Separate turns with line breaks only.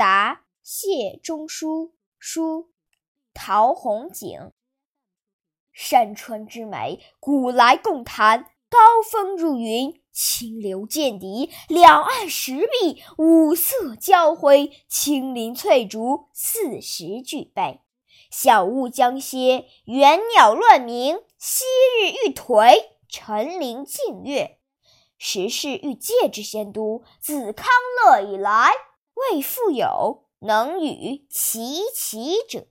答谢中书书陶弘景。山川之美，古来共谈。高峰入云，清流见底，两岸石壁五色交辉，青林翠竹四时俱备。小雾将歇，猿鸟乱鸣，昔日欲颓，沉林尽月。时势欲戒之仙都，自康乐以来，未复有能与其奇者。